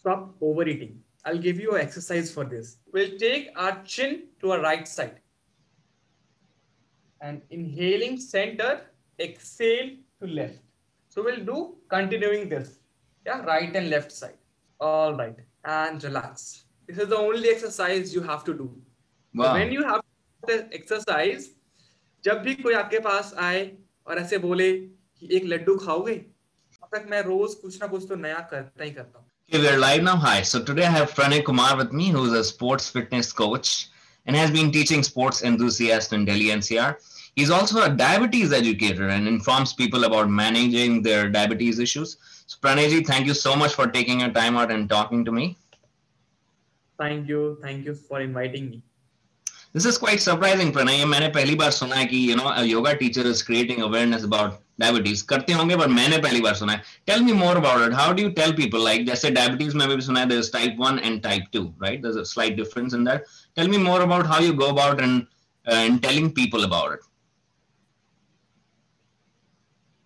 stop overeating. I'll give you an exercise for this. We'll take our chin to our right side. And inhaling center, exhale to left. So we'll do continuing this. Yeah, right and left side. All right. And relax. This is the only exercise you have to do. Wow. So when you have the exercise, जब भी कोई आपके पास आए और ऐसे बोले कि एक लड्डू खाओगे तब तक मैं रोज कुछ ना कुछ तो नया करता ही करता हूँ Hey, we're live now. Hi. So today I have Pranay Kumar with me, who's a sports fitness coach and has been teaching sports enthusiasts in Delhi NCR. He's also a diabetes educator and informs people about managing their diabetes issues. So Pranayji, thank you so much for taking your time out and talking to me. Thank you. Thank you for inviting me This is quite surprising, Pranay. ये मैंने पहली बार सुना है कि you know a yoga teacher is creating awareness about diabetes. करते होंगे पर मैंने पहली बार सुना है. Tell me more about it. How do you tell people like जैसे diabetes में भी सुना है there's type 1 and type 2, right? There's a slight difference in that. Tell me more about how you go about and uh, in telling people about it.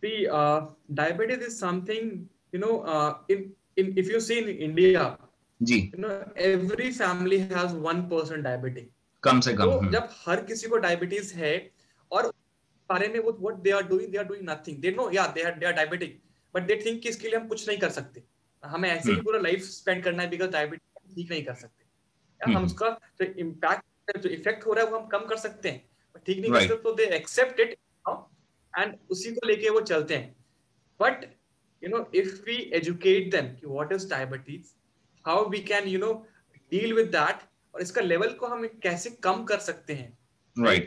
See, uh, diabetes is something you know. Uh, in, in if you see in India, ji you know every family has one person diabetic. कम से कम तो हम्म, जब हर किसी को diabetes है और बारे में वो what they are doing they are doing nothing they know या they are they are diabetic but they think कि इसके लिए हम कुछ नहीं कर सकते हमें ऐसे ही हम्म। पूरा लाइफ स्पेंड करना है बिकॉज़ डायबिटीज़ ठीक नहीं कर सकते या हम हम्म। उसका जो इम्पैक्ट जो इफ़ेक्ट हो रहा है वो हम कम कर सकते हैं but ठीक नहीं Right. कर सकते तो दे एक्सेप्ट इट एंड उसी को लेके वो चलते हैं but you know if we educate them कि what is diabetes how we can you know deal with that और इसका लेवल को हम कैसे कम कर सकते हैं right.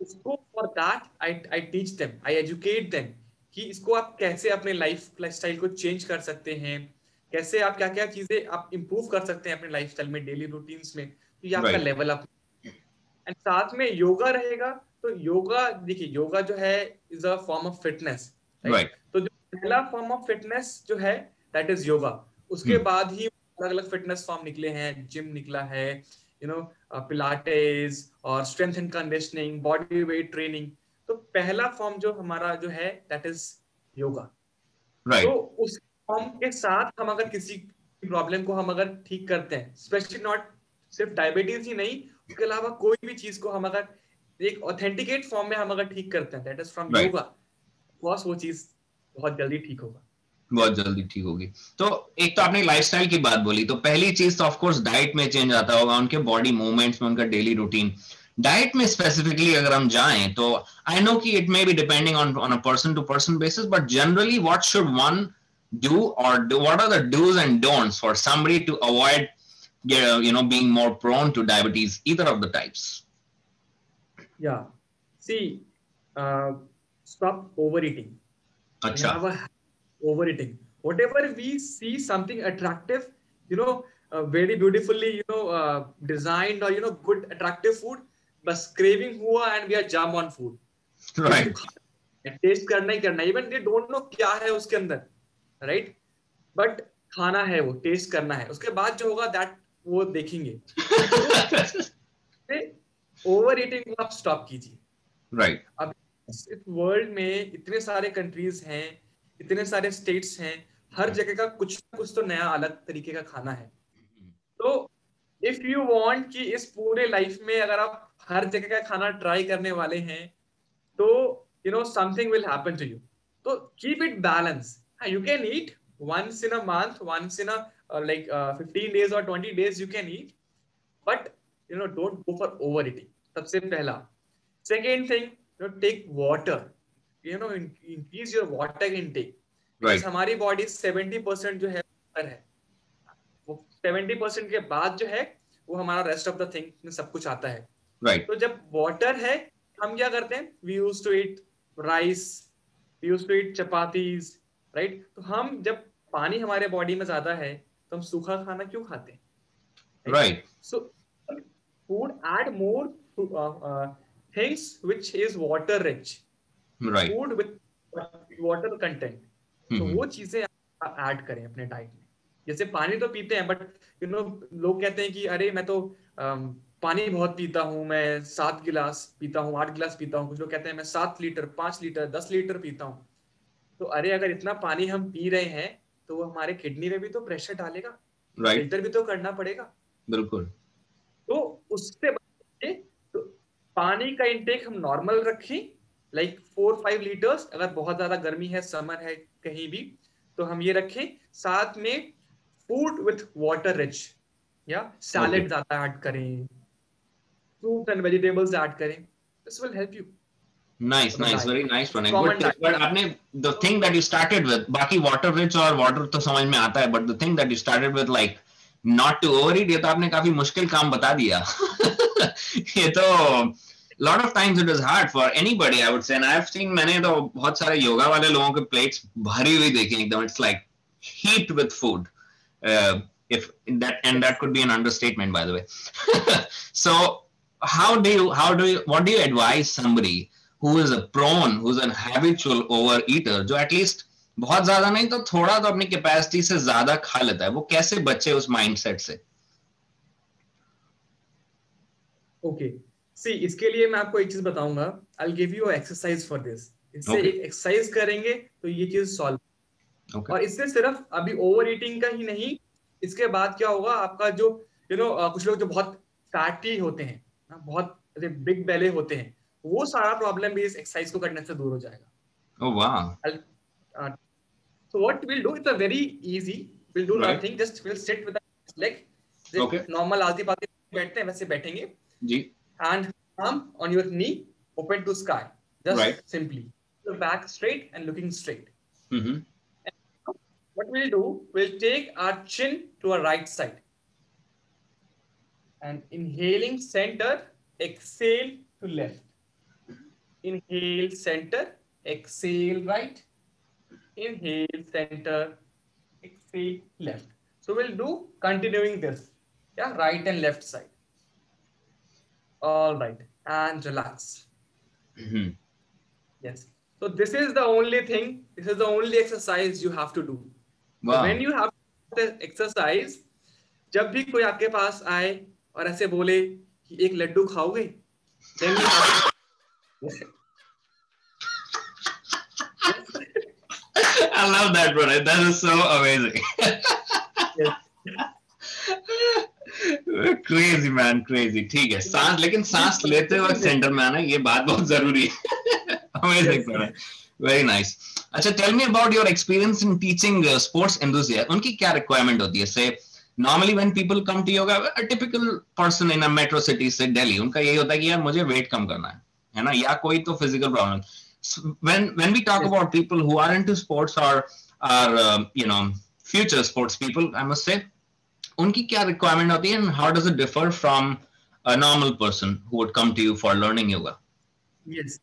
उसको for that I I teach them I educate them कि इसको आप कैसे अपने लाइफ लाइफस्टाइल को चेंज कर सकते हैं कैसे आप क्या क्या चीज़ें आप इंप्रूव कर सकते हैं अपने लाइफस्टाइल में डेली रूटीन्स में तो ये आपका Right. लेवल अप एंड साथ में योगा रहेगा तो योगा देखिए योगा जो है is a form of fitness Right. तो जो पहला फॉर्म ऑफ़ फिटनेस जो है दैट इज़ योगा उसके हम्म। बाद ही अलग अलग फिटनेस फॉर्म निकले हैं जिम निकला है यू नो पिलाटेस और strength and conditioning body weight training तो पहला फॉर्म जो हमारा जो है दैट इज़ योगा Right. तो उस फॉर्म के साथ हम अगर किसी प्रॉब्लम को हम अगर ठीक करते हैं स्पेशली नॉट सिर्फ़ डायबिटीज़ ही नहीं उसके अलावा कोई भी चीज़ को हम अगर एक ऑथेंटिकेट फॉर्म में हम अगर ठीक करते हैं दैट इज़ फ्रॉम योगा बस वो चीज़ बहुत जल्दी ठीक होगा। बहुत जल्दी ठीक होगी तो एक तो आपने लाइफस्टाइल की बात बोली तो पहली चीज़ तो ऑफकोर्स डाइट में चेंज आता होगा उनके बॉडी मूवमेंट्स में उनका डेली रूटीन डाइट में स्पेसिफिकली अगर हम जाएँ तो आई नो कि it may be depending on on a person to person basis but generally what should one do और what are the do's and don'ts for somebody to avoid you know being more prone to diabetes either of the types Yeah. See, uh, stop overeating. अच्छा have overeating. Whatever we see something attractive, you know, uh, very beautifully, you know, uh, designed or you know, good attractive food, but craving हुआ and we are jump on food. right test करना ही करना even they don't know क्या है उसके अंदर right but खाना है वो टेस्ट करना है उसके बाद जो होगा दैट वो देखेंगे ओवर ईटिंग को आप स्टॉप कीजिए right अब इस वर्ल्ड में इतने सारे कंट्रीज़ हैं इतने सारे स्टेट्स हैं हर जगह का कुछ ना कुछ तो नया अलग तरीके का खाना है। तो इफ़ यू वांट कि इस पूरे लाइफ में अगर आप हर जगह का खाना ट्राई करने वाले हैं तो you know something will happen to you तो keep it balance you can eat once in a month once in a uh, like uh, 15 days or 20 days you can eat but you know don't go for overeating. सबसे पहला। Second thing you know take water. You know in, increase your water intake. Right. हमारी body 70 percent जो है water है. वो 70 percent के बाद जो है वो हमारा रेस्ट ऑफ़ द थिंग में सब कुछ आता है. Right. तो जब वाटर है हम क्या करते हैं? We use to eat rice we use to eat chapatis right तो हम जब पानी हमारे बॉडी में ज़्यादा है तो हम सूखा खाना क्यों खाते हैं? Right. So food add more to, uh, uh, things which is water rich. Right. food with water content. तो. वो चीज़ें ऐड करें अपने डाइट में। जैसे पानी तो पीते हैं बट यू नो लोग कहते हैं कि अरे मैं तो अम, पानी बहुत पीता हूँ मैं सात गिलास पीता हूँ आठ गिलास पीता हूँ। कुछ लोग कहते हैं मैं सात लीटर पाँच लीटर दस लीटर पीता हूँ। तो अरे अगर इतना पानी हम पी रहे हैं तो वो हमारे किडनी में भी तो प्रेशर डालेगा। Right. फ़िल्टर भी तो करना पड़ेगा। बिल्कुल। तो उससे तो पानी का इंटेक हम नॉर्मल रखें लाइक फोर फाइव लीटर्स अगर बहुत ज़्यादा गर्मी है समर है कहीं भी तो हम ये रखें साथ में फ़ूड विथ वाटर रिच या सैलेड ज़्यादा ऐड करें फ्रूट एंड वेजिटेबल्स ऐड करें this will help you nice nice very nice one good but आपने the thing that you started with बाकी water rich और water तो समझ में आता है but the thing that you started with like not to overeat ये तो आपने काफ़ी मुश्किल काम बता दिया। ये तो lot of times it is hard for anybody I would say and I have seen मैंने तो बहुत सारे योगा वाले लोगों के plates भरी हुई देखी एकदम it's like heaped with food uh, if that and that could be an understatement by the way so how do you how do you what do you advise somebody who is a prone who's an habitual overeater जो at least बहुत ज़्यादा नहीं तो थोड़ा तो अपनी capacity से ज़्यादा खा लेता है वो कैसे बचे उस माइंडसेट से ओके okay. सी इसके लिए मैं आपको एक चीज़ बताऊँगा I give you exercise for this इससे okay. एक एक्सरसाइज करेंगे तो ये चीज़ सॉल्व okay. और इससे सिर्फ़ अभी ओवर ईटिंग का ही नहीं इसके बाद क्या होगा आपका जो यू you नो know, कुछ लोग जो बहुत फैटी होते हैं बहुत बिग बेले होते हैं वो सारा प्रॉब्लम भी इस एक्सरसाइज को करने से दूर हो जाएगा ओह वाह so what we'll do it's a very easy we'll do right. nothing just we'll sit with the leg okay. normal आलती पालती बैठते हैं वैसे बैठेंगे जी and arm on your knee open to sky just right. simply your back straight and looking straight mm-hmm. what we'll do we'll take our chin to our right side and inhaling center, exhale to left. Inhale center, exhale right. Inhale center, exhale left. So we'll do continuing this. Yeah, right and left side. All right. And relax. Mm-hmm. Yes. So this is the only thing, this is the only exercise you have to do. Wow. So when you have the exercise, जब भी कोई आपके पास आए और ऐसे बोले कि एक लड्डू खाओगे I love that, brother. That is so amazing. Crazy man crazy ठीक है सांस लेकिन सांस लेते वक्त सेंटर में आना ये बात बहुत ज़रूरी है। अमेजिंग वेरी नाइस अच्छा tell me about your experience in teaching sports enthusiast उनकी क्या रिक्वायरमेंट होती है? से normally when people come to yoga a typical person in a metro city से दिल्ली उनका यही होता है कि यार मुझे वेट कम करना है है ना? या कोई तो physical problem when when we talk about people who are into sports or are uh, you know future sports people i must kya requirement hoti hai and how does it differ from a normal person who would come to you for learning yoga? Yes.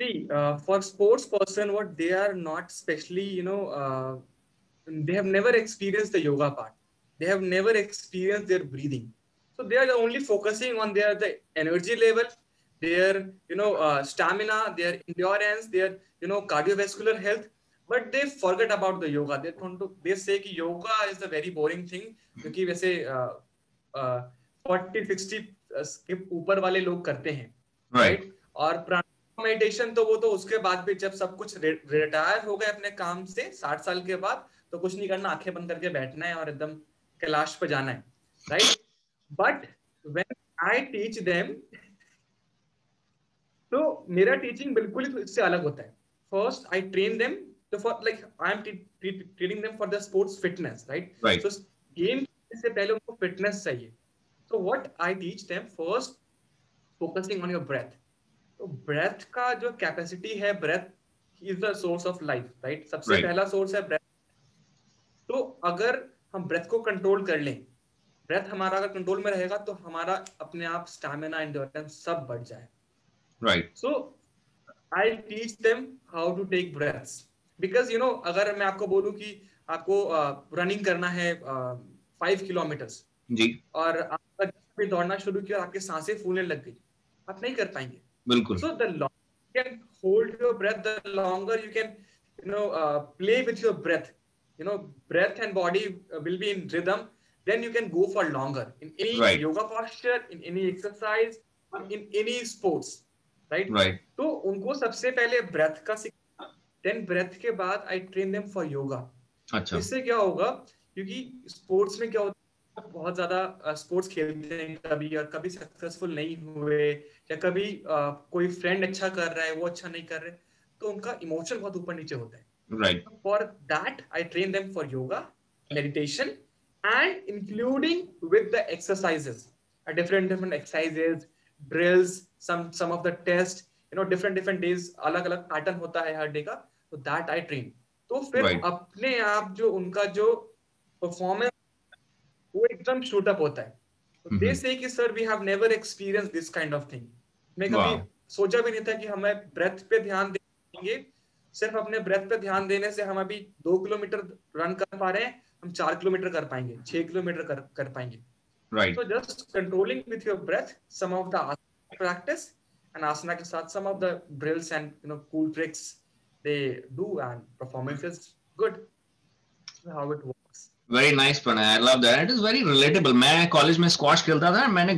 See uh, for sports person what they are not specially you know uh, they have never experienced the yoga part. They have never experienced their breathing. So they are only focusing on their the energy level their you know uh, stamina their endurance their you know cardiovascular health but they forget about the yoga. They want to they say कि yoga is the very boring thing क्योंकि वैसे forty sixty के ऊपर वाले लोग करते हैं right right. और प्राणायाम मेडिटेशन तो वो तो उसके बाद भी जब सब कुछ रिटायर हो गए अपने काम से साठ साल के बाद तो कुछ नहीं करना आँखें बंद करके बैठना है और एकदम कैलाश पे जाना है right but when I teach them तो मेरा टीचिंग बिल्कुल ही इससे अलग होता है। फ़र्स्ट आई ट्रेन देम तो for like I am training them for the sports fitness right so game से पहले उनको फिटनेस चाहिए। So what i teach them first focusing on your breath. तो ब्रेथ का जो कैपेसिटी है breath is the source of life right सबसे right. पहला सोर्स है ब्रेथ तो अगर हम ब्रेथ को कंट्रोल कर लें ब्रेथ हमारा अगर कंट्रोल में रहेगा तो हमारा अपने आप स्टैमिना एंडोरेंस सब बढ़ जाए। Right so I teach them how to take breaths because you know अगर मैं आपको बोलूँ कि आपको रनिंग uh, करना है फाइव uh, किलोमीटर्स जी। और आप भी दौड़ना शुरू किया आपकी साँसें फूलने लग गई। आप नहीं कर पाएँगे। बिल्कुल। So the longer can hold your breath the longer you can you know play with your breath you know breath and body uh, will be in rhythm. Then you can go for longer. In any right. yoga posture in any exercise in any sports. Right? Right. तो उनको सबसे पहले breath का then breath के बाद I train them for yoga अच्छा। इससे क्या होगा? क्योंकि स्पोर्ट्स में क्या होता है बहुत ज़्यादा स्पोर्ट्स खेलते हैं कभी और कभी सक्सेसफुल नहीं हुए या कभी आ, कोई फ्रेंड अच्छा कर रहा है वो अच्छा नहीं कर रहे तो उनका इमोशन बहुत ऊपर नीचे होता है। Right for that I train them for yoga meditation and including with the exercises different different exercises drills some some of the test you know different different days अलग अलग पैटर्न होता है हर डे का। तो दैट आई ट्रेन तो फिर right. अपने आप जो उनका जो परफॉर्मेंस वो एकदम शूट अप होता है। तो दे से कि sir we have never experience this kind of thing मैं कभी सोचा भी नहीं था कि हमें ब्रेथ पे ध्यान देंगे। सिर्फ़ अपने ब्रेथ पे ध्यान देने से हम अभी दो किलोमीटर रन कर पा रहे हैं हम चार किलोमीटर कर पाएँगे छह किलोमीटर कर कर पाएँगे। Right so just controlling with your breath some of the practice and asana ke sath some of the drills and you know cool tricks they do and performance is good. How it works. Very nice Pranay I love that it is very relatable मैं college में squash खेलता था मैंने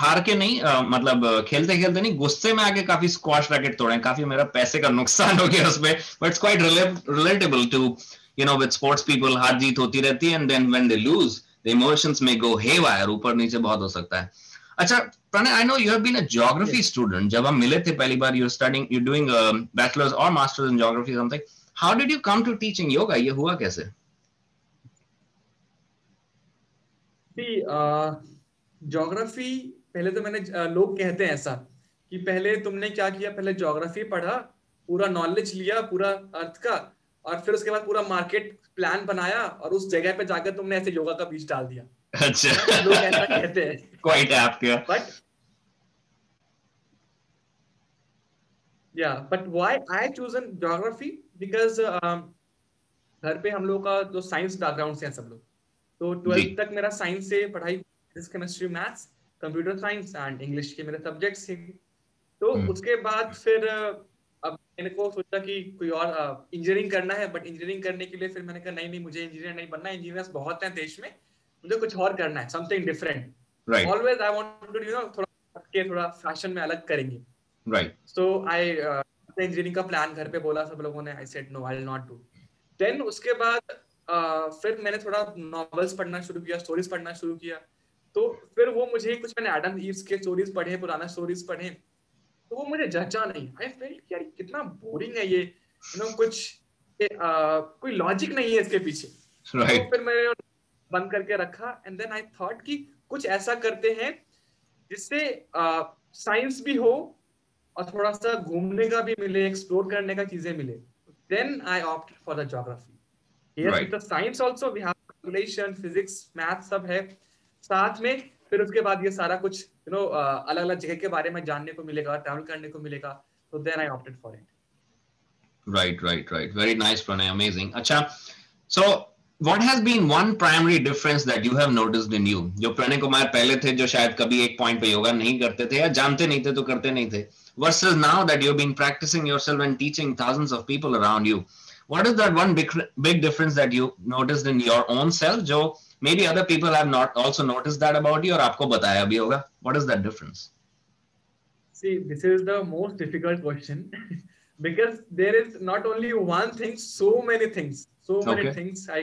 हार के नहीं uh, मतलब खेलते खेलते नहीं गुस्से में आके काफ़ी स्क्वाश रैकेट तोड़े। काफ़ी मेरा पैसे का नुकसान हो गया उसमें। But it's quite relatable to you know with sports people हार जीत होती रहती है and then when they lose the emotions में गो हेवायर ऊपर नीचे बहुत हो सकता है। अच्छा Pranay I know you have been a geography student जब हम मिले थे पहली बार you studying you doing bachelors और masters in geography something how did you come to teaching yoga ये हुआ कैसे? ज्योग्राफी पहले तो मैंने लोग कहते हैं ऐसा कि पहले तुमने क्या किया? पहले ज्योग्राफी पढ़ा पूरा नॉलेज लिया पूरा अर्थ का और फिर उसके बाद पूरा मार्केट प्लान बनाया और उस जगह पे जाकर तुमने ऐसे योगा का बीज डाल दिया। अच्छा लोग ऐसा कहते हैं quite apt yeah but yeah but why I chosen geography because घर पे हम लोग का जो साइंस बैकग्राउंड से है सब लोग। तो ट्वेल्थ तक मेरा साइंस से पढ़ाई chemistry maths computer science and English के मेरे सब्जेक्ट्स थे। तो hmm. उसके बाद फिर अब मैंने को सोचा कि कोई और इंजीनियरिंग करना है बट इंजीनियरिंग करने के लिए फिर मैंने कहा नहीं नहीं मुझे इंजीनियर नहीं बनना इंजीनियर्स बहुत हैं देश में मुझे कुछ और करना है something different always I want to you know थोड़ा के थोड़ा फ़ैशन में अलग करेंगे. राइट सो आई इंजीनियरिंग का प्लान घर पे बोला सब लोगों ने I said no I will not do then उसके बाद uh, फिर मैंने थोड़ा नॉवेल्स पढ़ना शुरू किया स्टोरीज पढ़ना शुरू किया. तो फिर वो मुझे कुछ मैंने एडम ईव्स के स्टोरीज पढ़े पुराना स्टोरीज पढ़े. तो वो मुझे जचा नहीं. आई फेल्ट यार कितना बोरिंग है ये. यू नो कुछ आ, कोई लॉजिक नहीं है इसके पीछे. Right. तो फिर मैंने बंद करके रखा एंड देन आई थॉट कि कुछ ऐसा करते हैं जिससे साइंस uh, भी हो और थोड़ा सा घूमने का भी मिले एक्सप्लोर करने का चीज़ें मिले। Then I opt for the geography science also we have calculation physics math सब है। साथ में फिर उसके बाद ये सारा कुछ यू नो अलग अलग जगह के बारे में जानने को मिलेगा ट्रैवल करने को मिलेगा तो then I opted for it right right right very nice Pranay amazing अच्छा so what has been one primary difference that you have noticed in you जो प्रणय कुमार पहले थे जो शायद कभी एक पॉइंट पे योगा नहीं करते थे या जानते नहीं थे तो करते नहीं थे versus now that you've been practicing yourself and teaching thousands of people around you what is that one big big difference that you noticed in your own self जो maybe other people have not also noticed that about you or आपको बताया भी होगा what is that difference see this is the most difficult question because there is not only one thing so many things so many okay. things i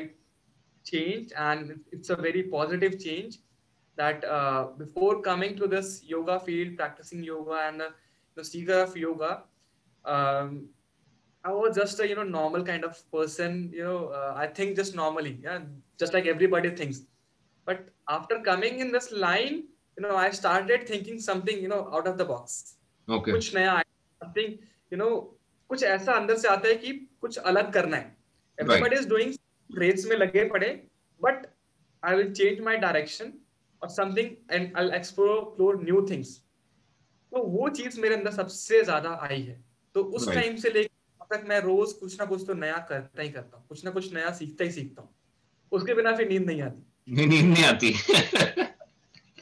changed and it's a very positive change that uh, before coming to this yoga field practicing yoga and the, the seeker of yoga um, I was just a you know normal kind of person. You know, uh, I think just normally, yeah, just like everybody thinks. But after coming in this line, you know, I started thinking something you know out of the box. Okay. कुछ नया something you know कुछ ऐसा अंदर से आता है कि कुछ अलग करना है. Everybody right. is doing race में लगे पड़े, but I will change my direction और something and I explore new things तो वो चीज़ मेरे अंदर सबसे ज़्यादा आई है. तो उस टाइम right. से लेकर तक मैं रोज कुछ ना कुछ तो नया करता ही करता हूँ। कुछ ना कुछ नया सीखता ही सीखता हूँ। उसके बिना फिर नींद नहीं आती। नींद नहीं आती।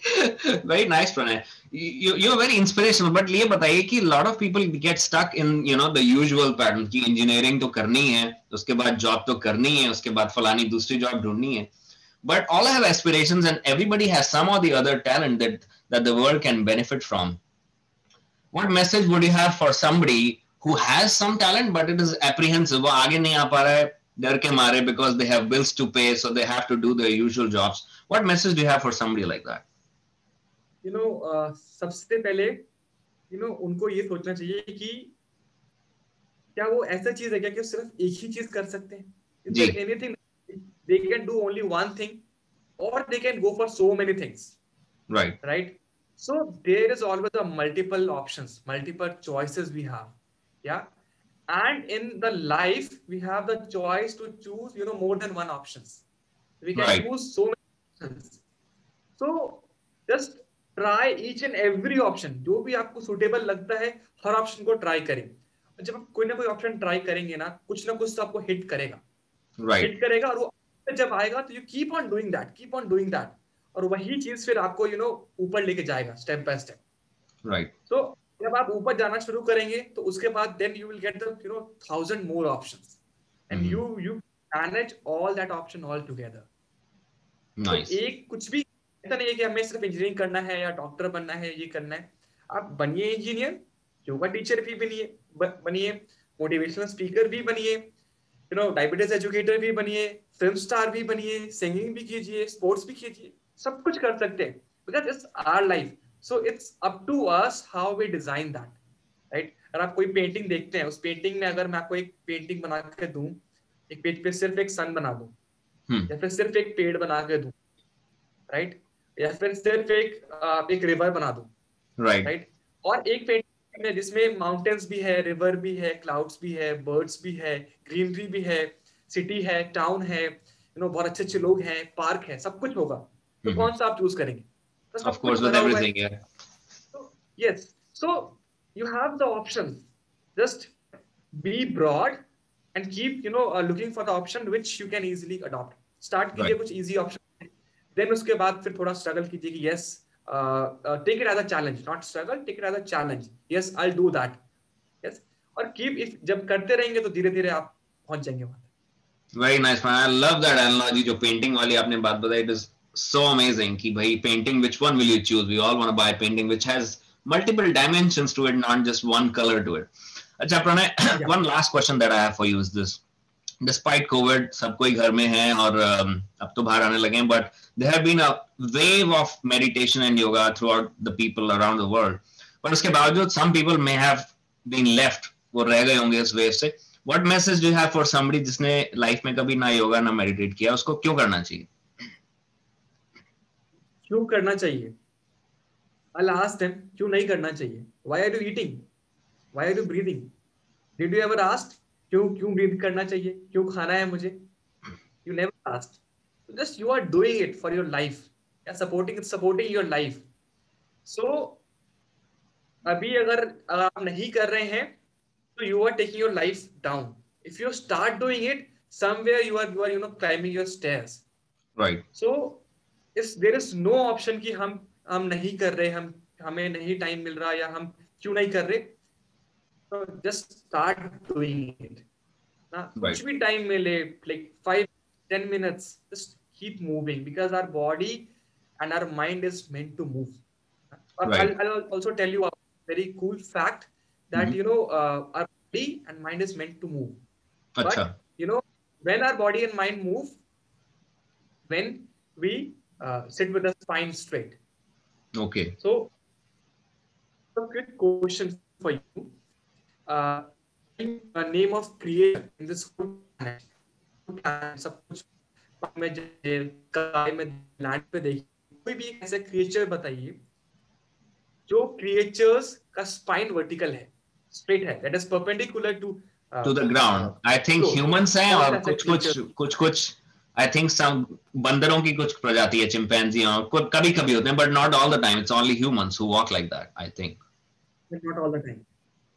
very nice pranay you you are very inspirational but ये बताइए कि lot of people get stuck in you know the usual pattern कि engineering तो करनी है उसके बाद job तो करनी है उसके बाद फलानी दूसरी job ढूंढनी है but all have aspirations and everybody has some or the other talent that that the world can benefit from what message would you have for somebody who has some talent but it is apprehensive वो आगे नहीं आ पा रहा है डर के मारे because they have bills to pay so they have to do their usual jobs what message do you have for somebody like that You know सबसे पहले यू नो उनको ये सोचना चाहिए कि क्या वो ऐसा चीज़ है क्या कि सिर्फ़ एक ही चीज़ कर सकते हैं? Multiple option multiple choices we have yeah and in the life we have the choice to choose you know more than one option we can choose so many so just try each and every option जो भी आपको suitable लगता है हर option को try करें। जब आप कोई ना कोई ऑप्शन ट्राई करेंगे ना कुछ ना कुछ तो आपको हिट करेगा। Right. हिट करेगा और वो जब आएगा तो you keep on doing that keep on doing that और वही चीज़ फिर आपको यू नो ऊपर लेके जाएगा स्टेप बाय स्टेप राइट तो जब आप ऊपर जाना शुरू करेंगे तो उसके बाद then you will get the you know thousand more options and you you manage all that option all together एक कुछ भी ऐसा नहीं है कि हमें सिर्फ़ इंजीनियरिंग करना है या डॉक्टर बनना है ये करना है। आप बनिए इंजीनियर योगा टीचर भी बनिए बनिए मोटिवेशनल स्पीकर भी बनिए यू नो डायबिटीज़ एजुकेटर भी बनिए फ़िल्म स्टार भी बनिए सिंगिंग भी कीजिए स्पोर्ट्स भी कीजिए सब कुछ कर सकते हैं। Because it's our life so it's up to us how we design that right अगर आप कोई पेंटिंग देखते हैं उस पेंटिंग में अगर मैं आपको एक पेंटिंग बना के दूँ एक पेज पे सिर्फ़ एक सन बना दूँ hmm. या फिर सिर्फ़ एक पेड़ बना के दूँ राइट या फिर सिर्फ़ एक एक रिवर बना दू राइट राइट और एक पेंटिंग में जिसमें माउंटेन्स भी है रिवर भी है क्लाउड्स भी है बर्ड्स भी है ग्रीनरी भी है सिटी है टाउन है यू नो बहुत अच्छे अच्छे लोग हैं पार्क है सब कुछ होगा। तो कौन सा आप चूज़ करेंगे? Option just be broad and keep you know looking for the option which you can easily adopt start कीजिए कुछ ईजी ऑप्शन देन उसके बाद फिर थोड़ा स्ट्रगल कीजिए कि yes take it as a challenge not struggle take it as a challenge yes I do that yes और keep if जब करते रहेंगे तो धीरे धीरे आप पहुँच जाएँगे वहाँ very nice man I love that analogy जो पेंटिंग वाली आपने बात बताई इट इज़ सो अमेजिंग कि भाई painting which one will you choose we all want to buy painting which has multiple dimensions to it not just one colour to it अच्छा Pranay one last question that I have for you is this despite covid सब कोई घर में है और um, अब तो बाहर आने लगे हैं but there have been a wave of meditation and yoga throughout the people around the world but उसके बावजूद some people may have been left वो रह गए होंगे इस वेव से what message do you have for somebody जिसने life में कभी ना योगा ना मेडिटेट किया उसको क्यों करना चाहिए क्यों करना चाहिए I'll ask them क्यों नहीं करना चाहिए why are you eating why are you breathing did you ever ask क्यों क्यों ब्रीद करना चाहिए? क्यों खाना है मुझे? You never asked just you are doing it for your life supporting supporting your life so अभी अगर आप नहीं कर रहे हैं तो you are taking your life down if you start doing it somewhere you are you are you know climbing your stairs right so is there is no option कि हम हम नहीं कर रहे हम हमें नहीं टाइम मिल रहा या हम क्यों नहीं कर रहे तो जस्ट स्टार्ट डूइंग इट ना कुछ भी टाइम मिले like five ten minutes just keep moving because our body and our mind is meant to move. Right. I'll, I'll, also tell you a very cool fact that mm-hmm. you know uh, our body and mind is meant to move. Achha. But you know when our body and mind move, when we uh, sit with the spine straight. Okay. So, a quick question for you. Uh, name of creator in this whole planet. में में land पे देखिए कोई भी एक ऐसा creature बताइए जो क्रिएचर्स का स्पाइन वर्टिकल है स्ट्रेट है that is perpendicular to to the ground I think humans हैं और कुछ कुछ कुछ कुछ आई थिंक सम बंदरों की कुछ प्रजाति है चिंपैंजी और कभी कभी होते हैं but not all the time it's only humans who walk like that I think not all the time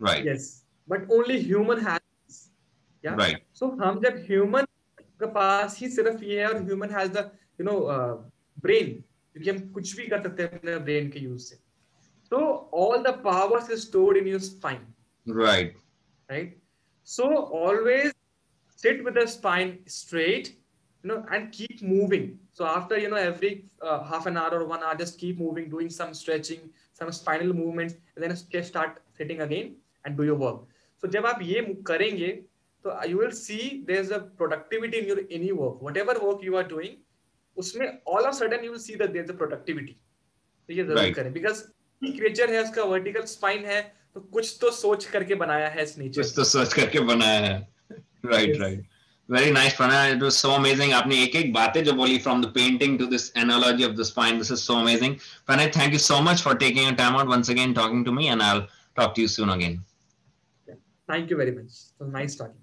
right yes but only human has yeah right so हम जब ह्यूमन के पास ही सिर्फ ये है और human has the you know brain क्योंकि हम कुछ भी कर सकते हैं अपने ब्रेन के यूज से so all the powers is stored in your spine right right so always sit with the spine straight you know and keep moving so after you know every uh, half an hour or one hour just keep moving doing some stretching some spinal movements and then start sitting again And do your work. So जब आप ये करेंगे तो you will see there is a productivity in your any work whatever work you are doing उसमें all of sudden you will see that there is a productivity तो ये ज़रूर right. करें। बिकॉज़ क्रिएचर है उसका वर्टिकल स्पाइन है तो कुछ तो सोच करके बनाया है इस नेचर कुछ तो सोच करके बनाया है। Right right very nice Pranay it was so amazing आपने एक एक बातें जो बोली from the painting to this analogy of the spine this is so amazing Pranay thank you so much for taking your time out once again talking to me and I will talk to you soon again Thank you very much. It was nice talking.